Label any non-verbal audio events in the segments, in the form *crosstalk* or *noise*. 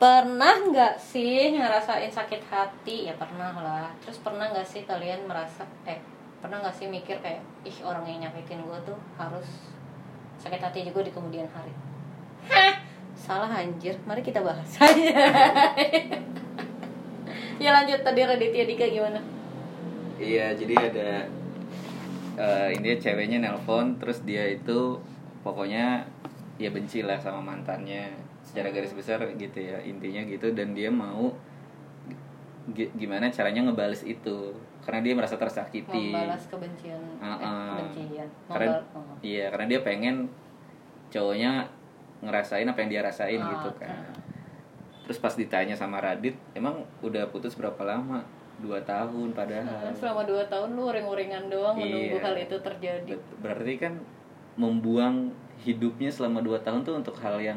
pernah nggak sih ngerasain sakit hati? Ya pernah lah. Terus pernah nggak sih kalian merasa eh pernah nggak sih mikir kayak ih orang yang nyakitin gue tuh harus sakit hati juga di kemudian hari? Hah, salah anjir. Mari kita bahas. Aja *laughs* ya lanjut. Tadi Raditya Dika gimana? Iya, jadi ada eh intinya ceweknya nelpon terus dia itu pokoknya ya benci lah sama mantannya secara garis besar gitu ya intinya gitu dan dia mau gi- gimana caranya ngebales itu karena dia merasa tersakiti. membalas kebencian eh, Uh-uh. kebencian Karena oh. iya karena dia pengen cowoknya ngerasain apa yang dia rasain Ah, gitu kan. Terus pas ditanya sama Radit, emang udah putus berapa lama? Dua tahun padahal. Nah, selama dua tahun lu uring-uringan doang menunggu Iya. hal itu terjadi berarti kan membuang hidupnya selama 2 tahun tuh untuk hal yang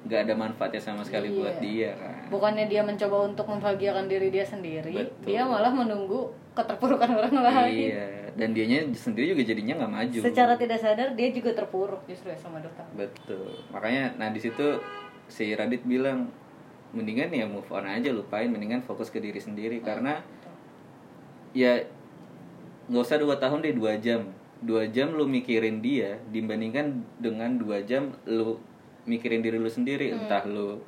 nggak ada manfaatnya sama sekali Iya. buat dia kan. Bukannya dia mencoba untuk membahagiakan diri dia sendiri Betul. dia malah menunggu keterpurukan *laughs* orang lain. Iya dan dianya sendiri juga jadinya nggak maju. Secara tidak sadar dia juga terpuruk justru ya sama tahun betul. Makanya nah di situ si Radit bilang mendingan ya move on aja lupain mendingan fokus ke diri sendiri. Karena ya nggak usah dua tahun deh dua jam. Dua jam lu mikirin dia dibandingkan dengan dua jam lu mikirin diri lu sendiri entah lu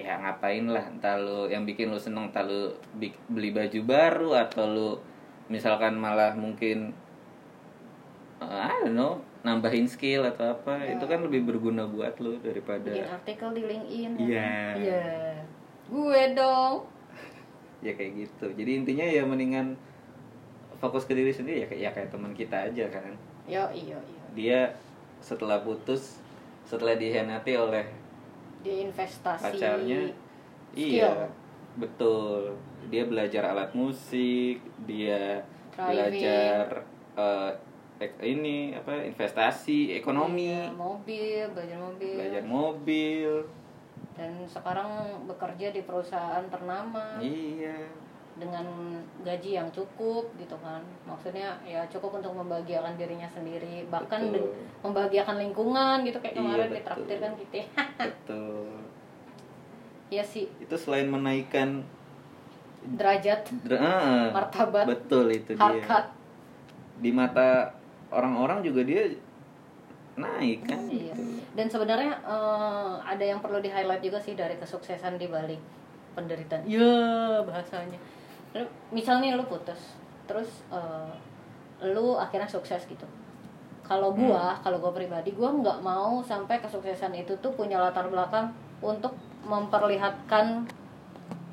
ya ngapain lah entah lu yang bikin lu seneng entah lu beli baju baru atau lu misalkan malah mungkin uh, I don't know nambahin skill atau apa itu kan lebih berguna buat lu daripada bikin artikel di LinkedIn ya Iya. kan? iya. Gue dong. *laughs* Ya kayak gitu. Jadi intinya ya mendingan fokus ke diri sendiri ya kayak ya kayak teman kita aja kan. Yo iyo iyo dia setelah putus setelah dihianati oleh di investasi pacarnya skill. iya betul. Dia belajar alat musik dia Driving. belajar eh, ek- ini apa investasi ekonomi. Iya, mobil belajar mobil. Belajar mobil. Dan sekarang bekerja di perusahaan ternama. Iya dengan gaji yang cukup gitu kan. Maksudnya ya cukup untuk membahagiakan dirinya sendiri bahkan Betul. membahagiakan lingkungan gitu kayak Iya, kemarin betul. ditraktir kan gitu ya. *laughs* Betul. Ya sih. Itu selain menaikkan derajat. Dra- ah, Martabat. betul itu dia. Harkat. Di mata orang-orang juga dia naik kan iya. gitu. dan sebenarnya eh, ada yang perlu di highlight juga sih dari kesuksesan di balik penderitaan. Ya bahasanya Lu- misalnya lu putus terus eh, lu akhirnya sukses gitu. Kalau gua kalau gua pribadi gua nggak mau sampai kesuksesan itu tuh punya latar belakang untuk memperlihatkan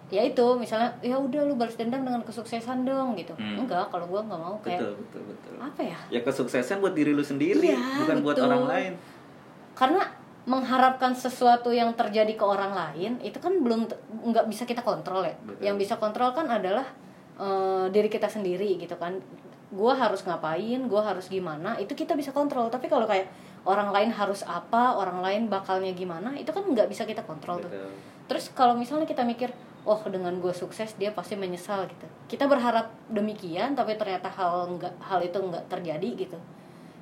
ya itu misalnya ya udah lu balas dendam dengan kesuksesan dong gitu. Hmm. enggak kalau gua nggak mau kayak betul betul betul. apa ya? Ya kesuksesan buat diri lu sendiri Iya, bukan buat betul. orang lain. Karena mengharapkan sesuatu yang terjadi ke orang lain itu kan belum nggak bisa kita kontrol ya. Betul. yang bisa kontrol kan adalah eh, diri kita sendiri gitu kan. Gue harus ngapain gue harus gimana itu kita bisa kontrol. Tapi kalau kayak orang lain harus apa orang lain bakalnya gimana itu kan nggak bisa kita kontrol tuh. Betul. Terus kalau misalnya kita mikir oh dengan gue sukses dia pasti menyesal gitu. Kita berharap demikian tapi ternyata hal nggak hal itu nggak terjadi gitu.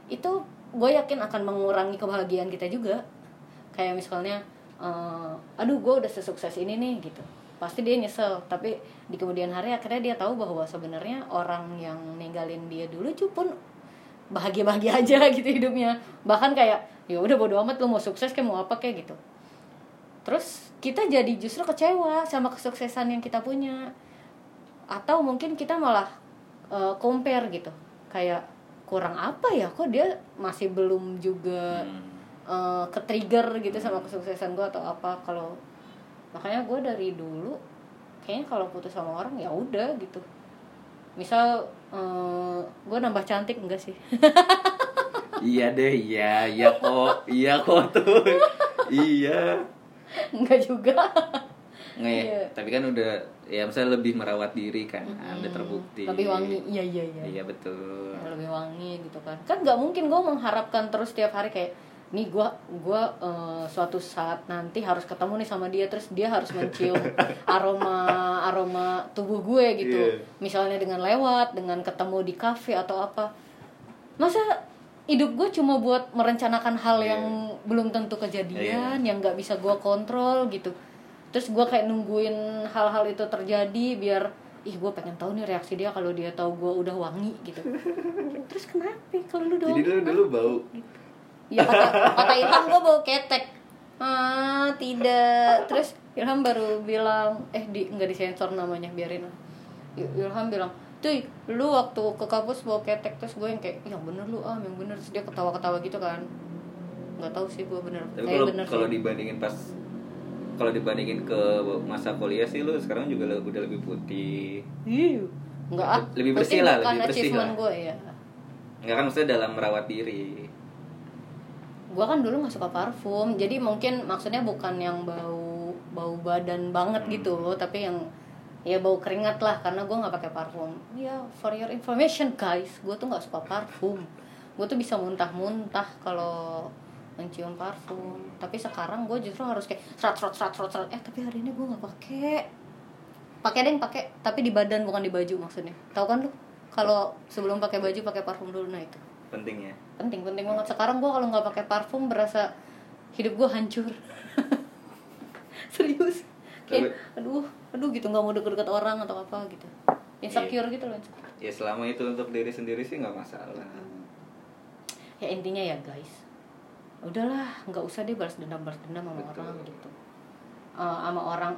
Itu gue yakin akan mengurangi kebahagiaan kita juga kayak misalnya eh, aduh gue udah sesukses ini nih gitu. Pasti dia nyesel tapi di kemudian hari akhirnya dia tahu bahwa sebenarnya orang yang ninggalin dia dulu pun bahagia bahagia *laughs* aja gitu hidupnya. Bahkan kayak ya udah bodo amat lu mau sukses kayak mau apa kayak gitu. Terus kita jadi justru kecewa sama kesuksesan yang kita punya. Atau mungkin kita malah eh, compare gitu. Kayak kurang apa ya? Kok dia masih belum juga Hmm. Eh, ke trigger gitu sama kesuksesan gue atau apa. Kalau makanya gue dari dulu kayaknya kalau putus sama orang ya udah gitu. Misal eh, gue nambah cantik enggak sih? *laughs* Iya deh iya iya kok iya kok tuh. Iya. Enggak juga. Nge, Iya. tapi kan udah ya misalnya lebih merawat diri kan ada terbukti. Lebih wangi. Iya iya iya. Iya betul. Ya, lebih wangi gitu kan. Kan nggak mungkin gue mengharapkan terus tiap hari kayak nih gue gua eh, suatu saat nanti harus ketemu nih sama dia terus dia harus mencium *laughs* aroma aroma tubuh gue gitu. Iya. misalnya dengan lewat dengan ketemu di kafe atau apa. Masa hidup gue cuma buat merencanakan hal Iya. yang belum tentu kejadian yang nggak bisa gue kontrol gitu. Terus gue kayak nungguin hal-hal itu terjadi biar ih gue pengen tahu nih reaksi dia kalau dia tahu gue udah wangi gitu. *laughs* Terus kenapa kalau lu udah jadi wangi? lu dulu bau ya kata kata Ilham gue bau ketek. Ah tidak. Terus Ilham baru bilang eh di nggak disensor namanya biarin lah. Il- Ilham bilang cuy lu waktu ke kampus bau ketek. Terus gue yang kayak yang bener lu ah yang bener. Terus dia ketawa-ketawa gitu kan. Nggak tahu sih gue bener tapi kalau bener kalau dibandingin pas kalau dibandingin ke masa kuliah sih lu sekarang juga udah lebih putih. Iya. nggak ah Lebih bersih lah, lebih bersih lah. gue ya nggak kan maksudnya dalam merawat diri gue kan dulu nggak suka parfum jadi mungkin maksudnya bukan yang bau bau badan banget gitu tapi yang ya bau keringat lah karena gue nggak pakai parfum. Ya for your information guys gue tuh nggak suka parfum. Gue tuh bisa muntah-muntah kalau mencium parfum. Tapi sekarang gue justru harus kayak serat serat serat serat serat eh tapi hari ini gue nggak pakai. Pakai deh pakai. Tapi di badan bukan di baju maksudnya. Tahu kan lu? Kalau sebelum pakai baju pakai parfum dulu nah itu penting ya. Penting penting banget. Sekarang gue kalau nggak pakai parfum berasa hidup gue hancur. *laughs* Serius. Kayak aduh aduh gitu nggak mau deket-deket orang atau apa gitu. Insecure gitu loh ya selama itu untuk diri sendiri sih nggak masalah. Ya intinya ya guys. Udahlah nggak usah deh balas dendam balas dendam sama Betul. orang gitu. Eh, sama orang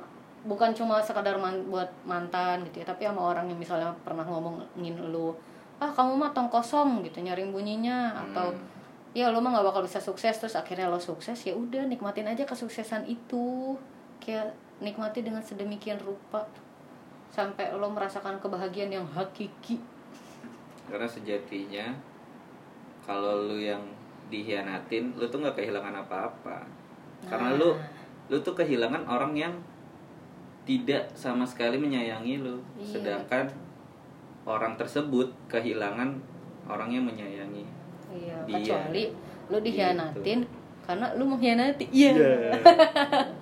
bukan cuma sekadar man- buat mantan gitu ya tapi sama orang yang misalnya pernah ngomongin lu ah kamu mah tong kosong gitu nyaring bunyinya atau Hmm. ya lo mah nggak bakal bisa sukses terus akhirnya lo sukses ya udah nikmatin aja kesuksesan itu kayak nikmati dengan sedemikian rupa sampai lo merasakan kebahagiaan yang hakiki karena sejatinya kalau lu yang dihianatin lu tuh nggak kehilangan apa-apa karena Nah. lu lu tuh kehilangan orang yang tidak sama sekali menyayangi lu Iya. sedangkan orang tersebut kehilangan orang yang menyayangi iya Iya. kecuali lo dihianatin karena lo mengkhianati iya.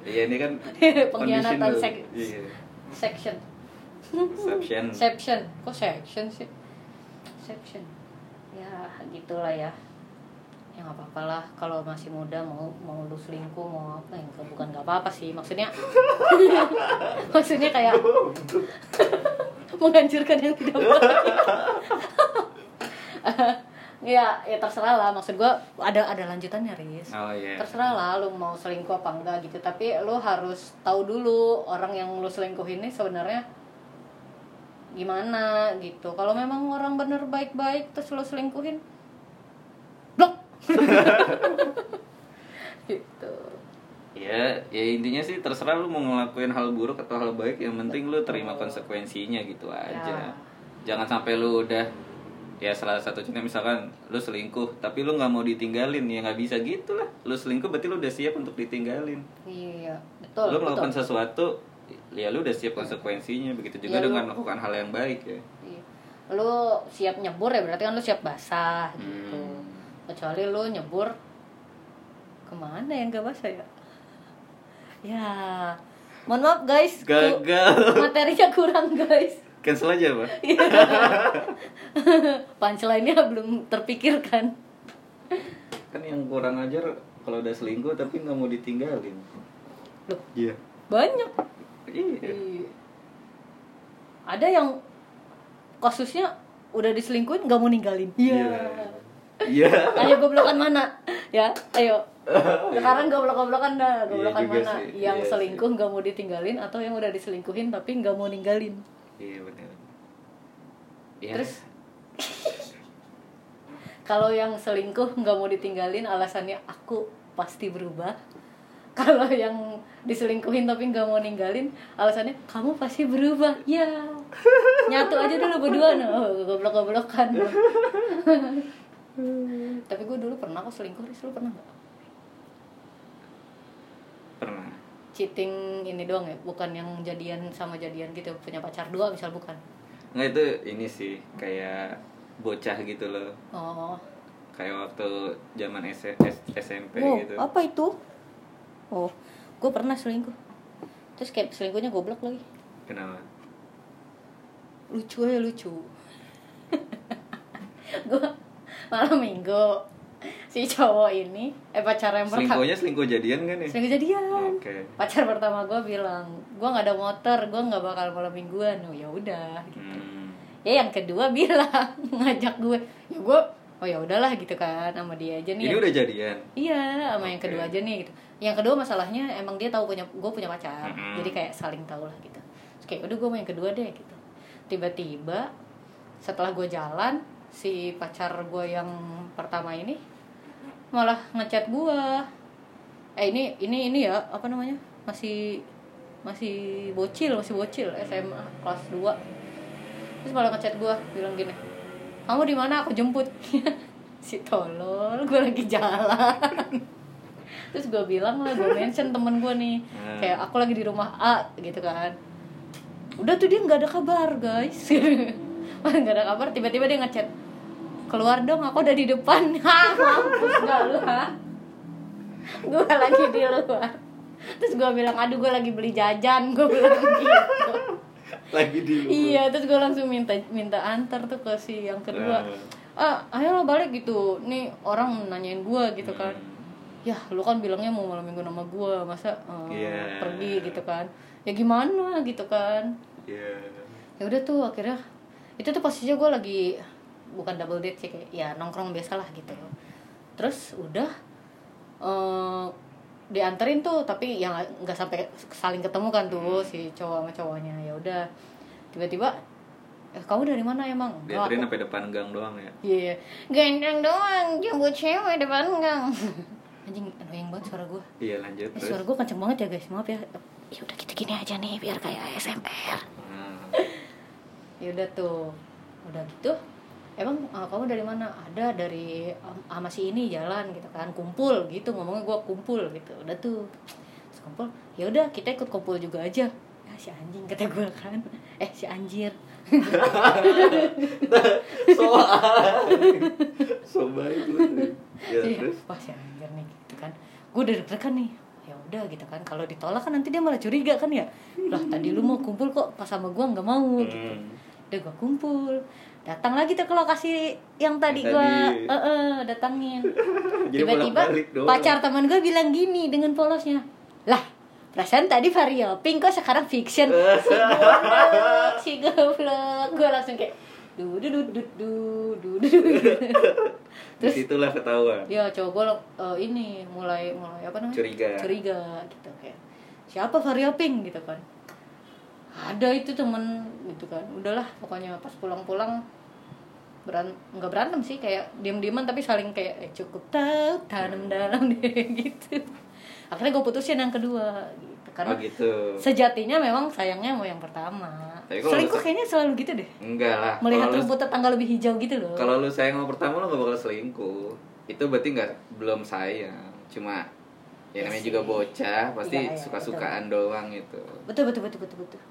Iya. *laughs* Ini kan *laughs* pengkhianatan sek- iya. section. Exception. section. Kok section sih? Section. Ya gitulah ya ya nggak apa-apa lah. Kalau masih muda mau mau lu selingkuh mau apa yang bukan nggak apa-apa sih. Maksudnya *laughs* maksudnya kayak *laughs* menghancurkan yang tidak baik. *laughs* Ya ya terserah lah. Maksud gua ada ada lanjutannya Riz. Oh iya. Terserah lah lu mau selingkuh apa enggak gitu. Tapi lu harus tahu dulu orang yang lu selingkuh ini sebenarnya gimana gitu. Kalau memang orang bener baik-baik terus lu selingkuhin *laughs* gitu ya ya intinya sih terserah lu mau ngelakuin hal buruk atau hal baik yang penting lu terima konsekuensinya gitu aja Ya. jangan sampai lu udah ya salah satu contoh misalkan lu selingkuh tapi lu nggak mau ditinggalin ya nggak bisa gitu lah lu selingkuh berarti lu udah siap untuk ditinggalin iya betul lu melakukan betul. sesuatu ya lu udah siap konsekuensinya begitu juga Ya, lu- dengan melakukan hal yang baik ya Iya. lu siap nyebur ya berarti kan lu siap basah gitu Hmm. Kecuali lu nyebur ke mana yang gak basah ya? Ya mohon maaf guys. Ku- gagal. *laughs* materinya kurang guys. Cancel aja pak. *laughs* Punchline-nya belum terpikirkan. Kan yang kurang ajar kalau udah selingkuh tapi nggak mau ditinggalin. Loh, iya. banyak. Iya. Iya. ada yang kasusnya udah diselingkuhin nggak mau ninggalin. Iya iya. Ayo goblokan mana? Ya ayo. *laughs* Sekarang goblok-goblokan dah goblokan Iya juga mana? sih, yang iya selingkuh nggak mau ditinggalin atau yang udah diselingkuhin tapi nggak mau ninggalin? Iya benar ya. Terus? *laughs* kalau yang selingkuh nggak mau ditinggalin alasannya aku pasti berubah. *laughs* Kalau yang diselingkuhin tapi nggak mau ninggalin alasannya kamu pasti berubah. Ya. Nyatu aja dulu berdua. No goblok goblokan tapi gue dulu pernah kok selingkuh Riz. Lu pernah nggak? Pernah. Cheating ini doang ya? Bukan yang jadian sama jadian gitu punya pacar dua misal bukan? Nggak itu ini sih kayak bocah gitu loh. Oh. Kayak waktu zaman S- S- SMP oh gitu. apa itu? Oh gue pernah selingkuh. Terus kayak selingkuhnya goblok lagi. Kenapa? Lucu aja lucu. *laughs* Gue malam minggu. Si cowok ini eh pacar yang pertama. Selingkuhnya selingkuh jadian kan ya? Selingkuh jadian. Oke. Pacar pertama gue bilang gue nggak ada motor gue nggak bakal malam mingguan. Oh ya udah gitu. Hmm. ya yang kedua *laughs* bilang ngajak gue. Ya gue oh ya udahlah gitu kan sama dia aja nih. Ini udah jadian? Iya sama yang Oke. kedua aja nih gitu. Yang kedua masalahnya emang dia tahu punya gue punya pacar. Mm-mm. jadi kayak saling tahu lah gitu. Terus kayak udah gue mau yang kedua deh gitu. Tiba-tiba setelah gue jalan si pacar gue yang pertama ini malah ngechat gue eh ini ini ini ya apa namanya? Masih masih bocil masih bocil SMA kelas 2 terus malah ngechat gue bilang gini kamu di mana? Aku jemput. *laughs* Si tolol gue lagi jalan. Terus gue bilang lah gue mention temen gue nih Hmm. kayak aku lagi di rumah A gitu kan. Udah tuh dia nggak ada kabar guys. *laughs* Nggak ada kabar tiba-tiba dia ngechat keluar dong aku udah di depan. *laughs* Hah, mampus gak lu ha? gue lagi di luar. Terus gue bilang aduh gue lagi beli jajan. *laughs* Gue bilang gitu. Lagi di luar. iya terus gue langsung minta minta antar tuh ke si yang kedua. Nah. ah ayo lah balik gitu. Nih orang nanyain gue gitu kan. Ya lu kan bilangnya mau malam minggu nama gue masa eh, Iya. pergi gitu kan? Ya gimana? gitu kan. Iya. ya udah tuh akhirnya itu tuh posisinya gue lagi bukan double date sih kayak ya nongkrong biasa lah gitu terus udah eh dianterin tuh tapi yang nggak sampai saling ketemu kan tuh si cowok sama cowoknya ya udah tiba-tiba eh, kamu dari mana emang "Enggak, Dianterin sampai depan gang doang ya. Iya, gendeng doang, jemput cewek depan gang. *laughs* Anjing, annoying banget suara gue. Iya lanjut Eh, suara gue kenceng banget ya guys, maaf ya. Ya udah kita gini aja nih biar kayak ASMR. Nah, *laughs* Ya udah tuh, udah gitu. Emang eh, kamu dari mana? Ada dari um, sama si ini jalan gitu kan, kumpul gitu ngomongnya gue kumpul gitu. Udah tuh, Terus kumpul. Ya udah kita ikut kumpul juga aja. Ya si anjing kata gue kan. Eh si anjir. so so baik lu. Ya Iya, terus. wah si anjir nih gitu kan gue udah deg-degan nih ya udah gitu kan kalau ditolak kan nanti dia malah curiga kan ya lah tadi lu mau kumpul kok pas sama gue nggak mau gitu Hmm. udah gue kumpul datang lagi tuh ke lokasi yang tadi Yang gue tadi. eh, eh, datangin. *laughs* Jadi tiba-tiba pacar teman gue bilang gini dengan polosnya. Lah perasaan tadi vario pink kok sekarang fiction? *laughs* Si goblok. Si goblok gue langsung kayak du du du du du du du *laughs* Di situlah ketahuan. ya cowok gue eh, ini mulai mulai apa namanya? Curiga. curiga gitu kayak siapa Vario Pink gitu kan ada itu temen gitu kan udahlah pokoknya pas pulang-pulang beran nggak berantem sih kayak diem-dieman tapi saling kayak eh, cukup tahu tanam dalam *laughs* deh gitu akhirnya gue putusin yang kedua gitu karena Oh gitu. sejatinya memang sayangnya mau yang pertama selingkuh lu- kayaknya selalu gitu deh Enggak lah. melihat lu- rumput tetangga lebih hijau gitu loh Kalau lu sayang sama pertama lu gak bakal selingkuh. Itu berarti nggak belum sayang. Cuma ya Ya namanya sih. juga bocah, pasti Iya, iya, suka-sukaan doang gitu. betul betul betul betul betul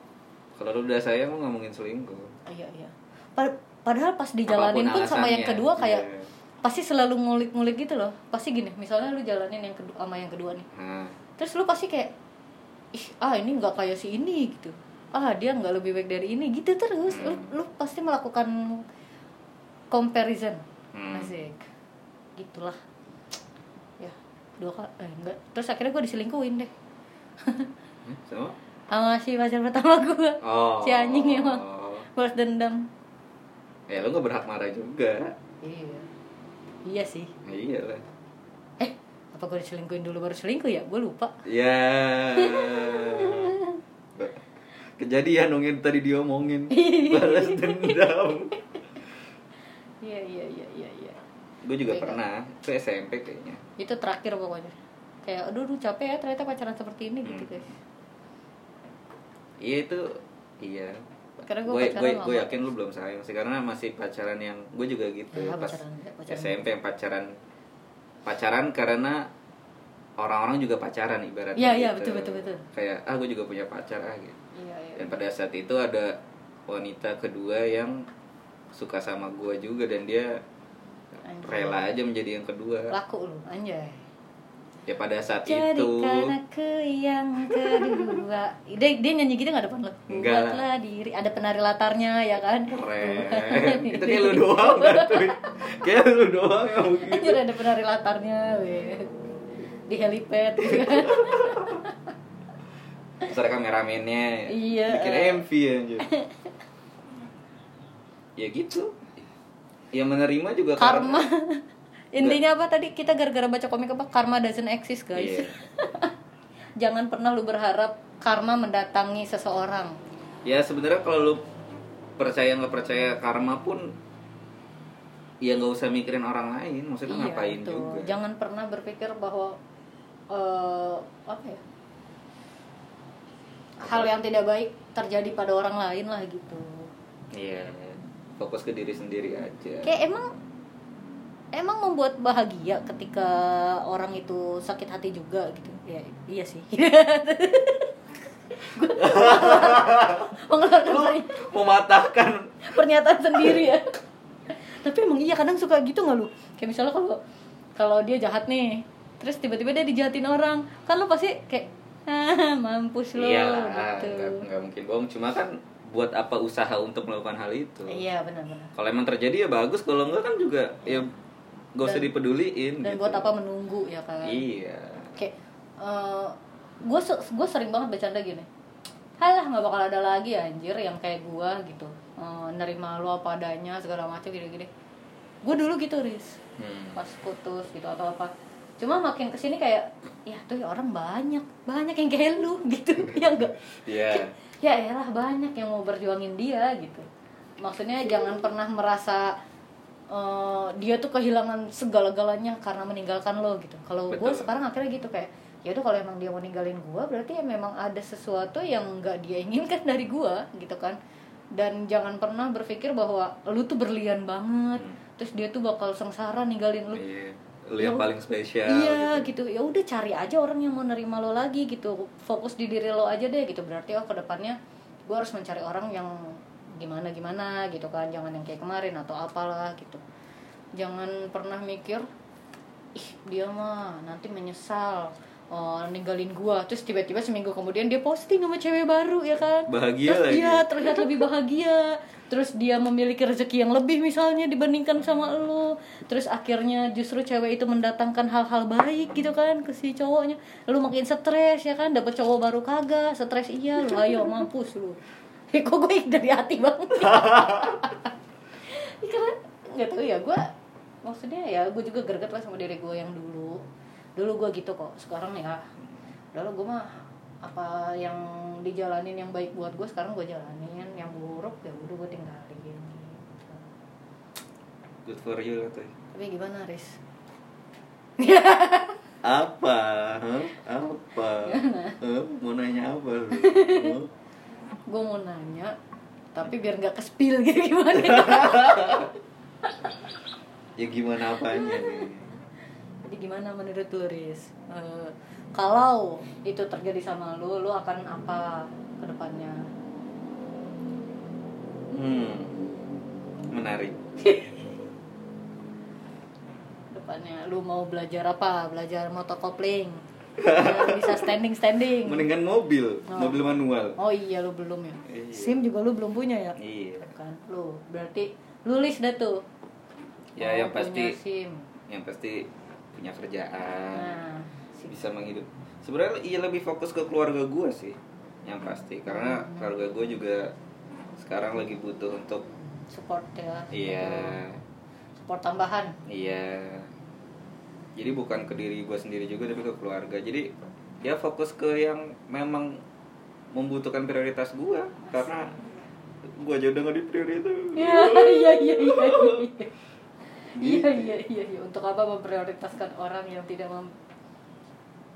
Kalau lu udah sayang lu nggak mungkin selingkuh. iya iya. Pad- padahal pas dijalanin Apa pun pun sama yang kedua kayak iya. pasti selalu ngulik-ngulik gitu loh. Pasti gini misalnya lu jalanin yang kedua sama yang kedua nih. Nah, terus lu pasti kayak ih ah ini nggak kayak si ini gitu. Ah dia nggak lebih baik dari ini gitu terus. Lu, lu pasti melakukan comparison. Hmm. asik. Gitulah. Ya dua kali eh, enggak. Terus akhirnya gue diselingkuhin deh. *laughs* Hmm, sama? Sama si pacar pertama gue Oh. si anjing emang balas dendam Ya lu gak berhak marah juga. iya iya sih Ya, iya lah. eh apa gue diselingkuhin dulu baru selingkuh ya gue lupa Ya. Kejadian dong yang tadi diomongin. Balas dendam. iya iya iya iya iya Gue juga Kayak pernah. Itu SMP kayaknya. itu terakhir pokoknya kayak aduh, aduh capek ya ternyata pacaran seperti ini gitu Hmm. guys Iya itu iya. Karena gue gue gue yakin lu belum sayang sih karena masih pacaran yang gue juga gitu Ya, pas pacaran- pacaran. SMP yang pacaran pacaran karena orang-orang juga pacaran ibaratnya Iya, iya, gitu. betul, betul, betul. kayak ah gue juga punya pacar ah gitu iya iya dan pada saat itu ada wanita kedua yang suka sama gue juga dan dia Anjay. rela aja menjadi yang kedua laku lu anjay ya pada saat Jadi itu aku yang kedua. Dia, dia nyanyi gitu gak depan lo? Enggak lah. Diri. Ada penari latarnya ya kan? Keren. *laughs* Itu kayak lu doang kan kayak lu doang yang begitu Anjir ada penari latarnya weh. Di helipad. Gitu kan terus ada kameramennya Iya. bikin MV anjir. Ya gitu. Ya menerima juga Karma Intinya apa tadi kita gara-gara baca komik apa Karma doesn't exist guys Iya. *laughs* Jangan pernah lu berharap karma mendatangi seseorang ya sebenarnya kalau lu percaya nggak percaya karma pun ya nggak usah mikirin orang lain maksudnya ngapain itu. juga Iya, Jangan pernah berpikir bahwa eh apa ya? Hal yang tidak baik terjadi pada orang lain lah gitu. iya fokus ke diri sendiri aja Kayak emang emang membuat bahagia ketika orang itu sakit hati juga gitu. Ya, iya sih. *laughs* Mengeluarkan lu mematahkan pernyataan sendiri ya. Tapi emang iya kadang suka gitu nggak lu? Kayak misalnya kalau kalau dia jahat nih, terus tiba-tiba dia dijahatin orang, kan lu pasti kayak ah, mampus lo iya gitu. nggak nggak mungkin bohong cuma kan buat apa usaha untuk melakukan hal itu Iya benar-benar. kalau emang terjadi ya bagus kalau enggak kan juga ya gak usah Dan- dipeduliin Dan gitu. buat apa menunggu ya kan? iya Kayak gue gue sering banget bercanda gini. Halah nggak bakal ada lagi anjir yang kayak gue gitu. Eh, nerima lu apa adanya segala macam gini-gini. Gue dulu gitu Riz. hmm. pas putus gitu atau apa cuma makin ke sini kayak ya tuh ya orang banyak banyak yang kayak lu *laughs* gitu ya enggak Iya. ya elah banyak yang mau berjuangin dia gitu maksudnya jangan pernah merasa eh, dia tuh kehilangan segala-galanya karena meninggalkan lo gitu kalau gue sekarang akhirnya gitu kayak ya udah kalau emang dia mau ninggalin gue berarti ya memang ada sesuatu yang nggak dia inginkan *laughs* dari gue gitu kan dan jangan pernah berpikir bahwa lu tuh berlian banget Hmm. terus dia tuh bakal sengsara ninggalin lu Iya. Lu yang Ya, paling spesial iya gitu. gitu ya udah cari aja orang yang mau nerima lo lagi gitu fokus di diri lo aja deh gitu berarti oh ke depannya gue harus mencari orang yang gimana gimana gitu kan jangan yang kayak kemarin atau apalah gitu. Jangan pernah mikir ih dia mah nanti menyesal oh, ninggalin gua. Terus tiba-tiba seminggu kemudian dia posting sama cewek baru ya kan? Bahagia terus lagi. dia terlihat lebih bahagia. Terus dia memiliki rezeki yang lebih misalnya dibandingkan sama lo terus akhirnya justru cewek itu mendatangkan hal-hal baik gitu kan ke si cowoknya. Lu makin stres ya kan? Dapet cowok baru kagak stres iya lu ayo mampus lu *laughs* kok gue dari hati banget Ya, *laughs* karena nggak tahu ya gue maksudnya ya gue juga greget lah sama diri gue yang dulu dulu gue gitu kok sekarang ya dulu gue mah apa yang dijalanin yang baik buat gue sekarang gue jalanin yang buruk ya udah gue tinggalin gitu. Good for you lah tuh. tapi gimana Riz Apa? Hah? Apa? Hah? Mau nanya apa lu? *laughs* gue mau nanya tapi biar nggak kespil gitu gimana *laughs* ya gimana apanya nih? jadi gimana menurut lu Riz Eh, kalau itu terjadi sama lu lu akan apa ke depannya Hmm. Menarik. *laughs* depannya lu mau belajar apa belajar motocopling Biar bisa standing standing Mendingan mobil, Oh. mobil manual. oh iya lu belum ya Iya. sim juga lu belum punya ya Iya. kan lu berarti lu list dah tuh Ya yang pasti punya sim yang pasti punya kerjaan. nah sim. bisa menghidup sebenarnya iya lebih fokus ke keluarga gue sih yang pasti karena Hmm. keluarga gue juga sekarang lagi butuh untuk support ya iya support tambahan iya jadi bukan ke diri gue sendiri juga tapi ke keluarga. Jadi ya fokus ke yang memang membutuhkan prioritas gue karena gue aja udah nggak diprioritas iya iya iya iya iya. Iya iya iya iya. Untuk apa memprioritaskan orang yang tidak mem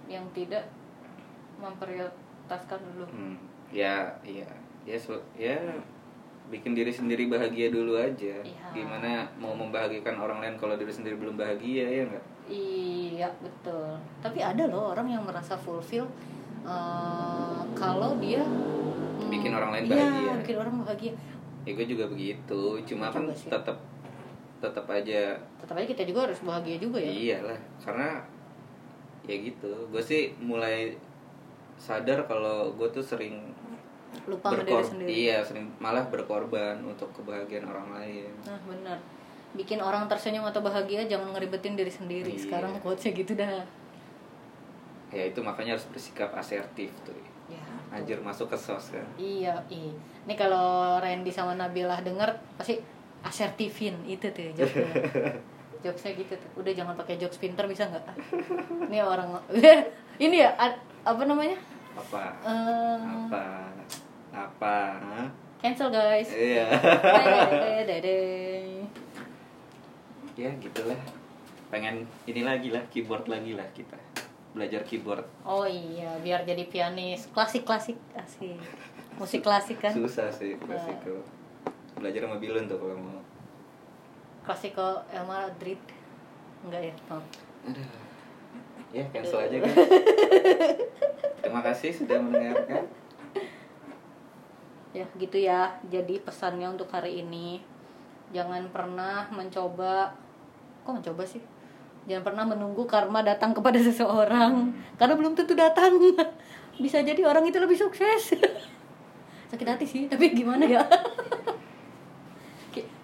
yang tidak memprioritaskan dulu Hmm, ya iya. Ya so- ya bikin diri sendiri bahagia dulu aja Iya. gimana mau membahagiakan orang lain kalau diri sendiri belum bahagia ya enggak Iya betul. Tapi ada loh orang yang merasa fulfill eh, kalau dia hmm, Bikin orang lain iya, bahagia. bikin orang bahagia. ya gue juga begitu cuma kan Juga tetap tetap aja Tetap aja kita juga harus bahagia juga ya. iyalah karena ya gitu gue sih mulai sadar kalau gue tuh sering lupa berkor- sendiri. iya sering malah berkorban untuk kebahagiaan orang lain. Nah benar. Bikin orang tersenyum atau bahagia jangan ngeribetin diri sendiri. Iya. sekarang quotesnya gitu dah. Ya itu makanya harus bersikap asertif tuh. Ya anjir masuk ke sos kan? Iya iya. Ini kalau Randy sama Nabilah denger pasti asertifin itu tuh jokesnya. *laughs* Jokesnya gitu tuh. Udah jangan pakai jokes pinter bisa nggak? Ini orang *laughs* ini ya apa namanya? Apa? Eh, apa apa? Cancel guys. Iya. *laughs* Ya gitulah. Pengen ini lagi lah keyboard lagi lah kita. Belajar keyboard. Oh iya biar jadi pianis. Klasik klasik asik. Musik klasik kan? Susah sih klasiko. Belajar sama Bilun tuh kalau mau. Klasiko El Madrid. Enggak ya Aduh. ya cancel aja *laughs* kan terima kasih sudah mendengarkan ya gitu ya. Jadi pesannya untuk hari ini jangan pernah mencoba kok mencoba sih? Jangan pernah menunggu karma datang kepada *laughs* seseorang karena belum tentu datang. *laughs* Bisa jadi orang itu lebih sukses. *laughs* Sakit hati sih tapi gimana ya?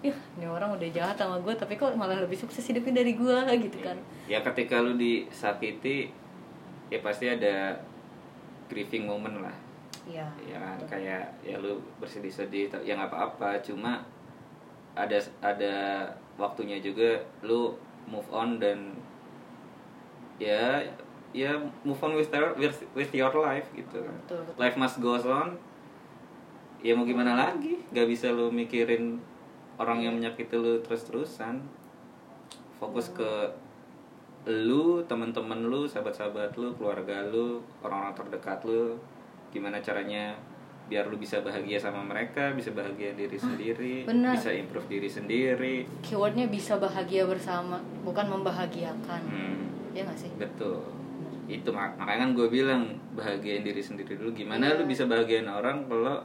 Ya ini orang udah jahat sama gue tapi kok malah lebih sukses hidupnya dari gue gitu kan. Ya ketika lu disakiti ya pasti ada grieving moment lah iya. Ya kan? Kayak ya lu bersedih-sedih ya nggak apa-apa. Cuma ada ada waktunya juga lu move on dan ya ya move on with your with, with your life gitu. Kan betul betul. Life must goes on. Ya mau gimana lagi? Nggak bisa lu mikirin orang yang menyakiti lu terus-terusan. Fokus ke lu teman-teman lu sahabat-sahabat lu keluarga lu orang-orang terdekat lu gimana caranya biar lu bisa bahagia sama mereka bisa bahagia diri sendiri benar. bisa improve diri sendiri. Keywordnya bisa bahagia bersama bukan membahagiakan. Hmm, ya nggak sih? Betul. Itu mak- makanya kan gue bilang bahagiain diri sendiri dulu. Gimana lu bisa bahagiain orang kalau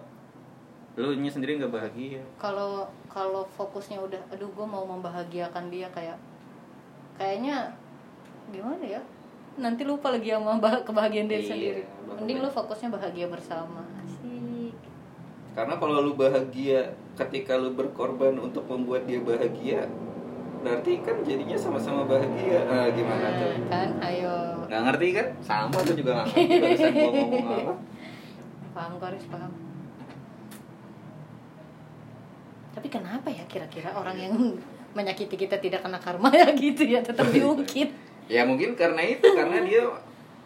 lu nya sendiri nggak bahagia? Kalau kalau fokusnya udah aduh gue mau membahagiakan dia kayak kayaknya gimana ya nanti lupa lagi sama bah- kebahagiaan diri Iya, sendiri. bakal mending lu fokusnya bahagia bersama. Asik. Karena kalau lu bahagia ketika lu berkorban untuk membuat dia bahagia berarti kan jadinya sama-sama bahagia. Nah, gimana tuh? kan ayo. Nggak ngerti kan? Sama tuh juga nggak ngerti barusan gua ngomong apa. *laughs* Paham paham. Tapi kenapa ya kira-kira orang yang menyakiti kita tidak kena karma *laughs* ya gitu ya? Tetap diungkit ya mungkin karena itu karena dia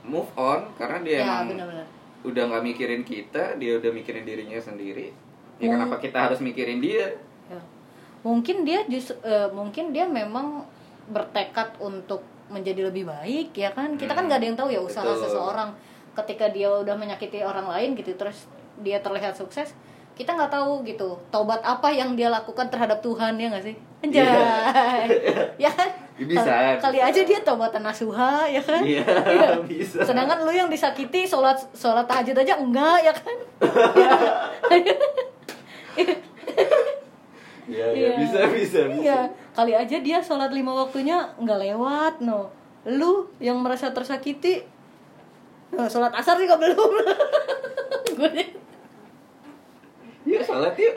move on karena dia ya emang benar-benar udah nggak mikirin kita dia udah mikirin dirinya sendiri ya Hmm. kenapa kita harus mikirin dia Ya. Mungkin dia just eh, mungkin dia memang bertekad untuk menjadi lebih baik ya kan. Kita kan Hmm, nggak ada yang tahu ya usaha betul. seseorang ketika dia udah menyakiti orang lain gitu terus dia terlihat sukses kita nggak tahu gitu tobat apa yang dia lakukan terhadap Tuhan ya nggak sih anjay *laughs* ya kan Ya, bisa, kali, bisa. aja dia tobatan nasuha ya kan Iya, *laughs* Iya. bisa. sedangkan lu yang disakiti sholat sholat tahajud aja enggak ya kan *laughs* ya, ya, Iya. bisa bisa bisa Iya, kali aja dia sholat lima waktunya nggak lewat, no. Lu yang merasa tersakiti, no, sholat asar juga belum. Gue yuk sholat yuk.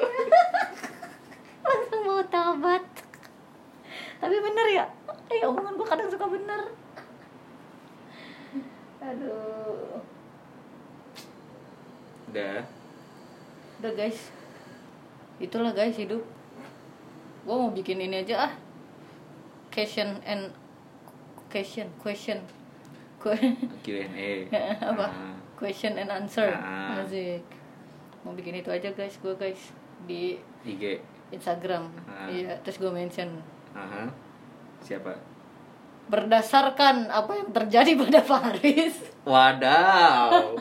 Langsung mau tabat. Tapi bener ya, eh omongan gue kadang suka bener. Aduh, udah udah guys, itulah guys hidup. Gue mau bikin ini aja ah, question and question, question, Que- Q&A *laughs* apa? Ah. question and answer. Ah. asik mau bikin itu aja guys gue guys di IG Instagram. Ah. iya terus gue mention. Aha. siapa? Berdasarkan apa yang terjadi *laughs* pada Paris wadaw.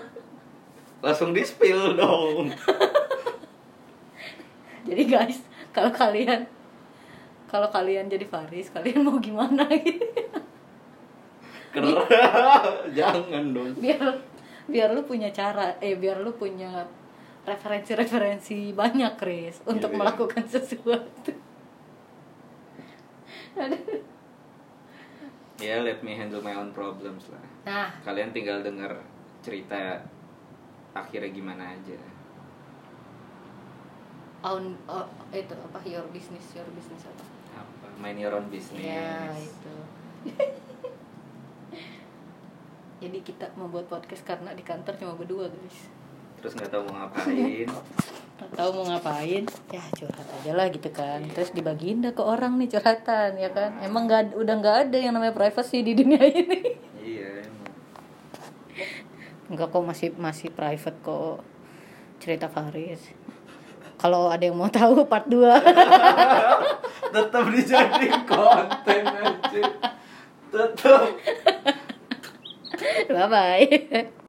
Langsung di spill dong. *laughs* Jadi guys kalau kalian kalau kalian jadi Faris kalian mau gimana *laughs* gitu? Jangan dong. Biar biar lu punya cara eh biar lu punya referensi-referensi banyak Chris untuk Iya. melakukan *laughs* sesuatu. Aduh. ya let me handle my own problems lah. Nah. Kalian tinggal denger cerita akhirnya gimana aja. Own oh, itu apa? Your business your business apa? Apa? Mind your own business. Ya itu. *laughs* Jadi kita membuat podcast karena di kantor cuma berdua guys terus nggak tahu mau ngapain. *laughs* Nggak tahu mau ngapain. Ya curhat aja lah gitu kan. Terus dibagiin dah ke orang nih curhatan ya kan? Emang nggak udah nggak ada yang namanya privacy di dunia *laughs* ini. Iya emang. Enggak kok masih masih private kok cerita Faris. Kalau ada yang mau tahu part 2 *laughs* tetap dijadiin konten aja tetap Bye bye.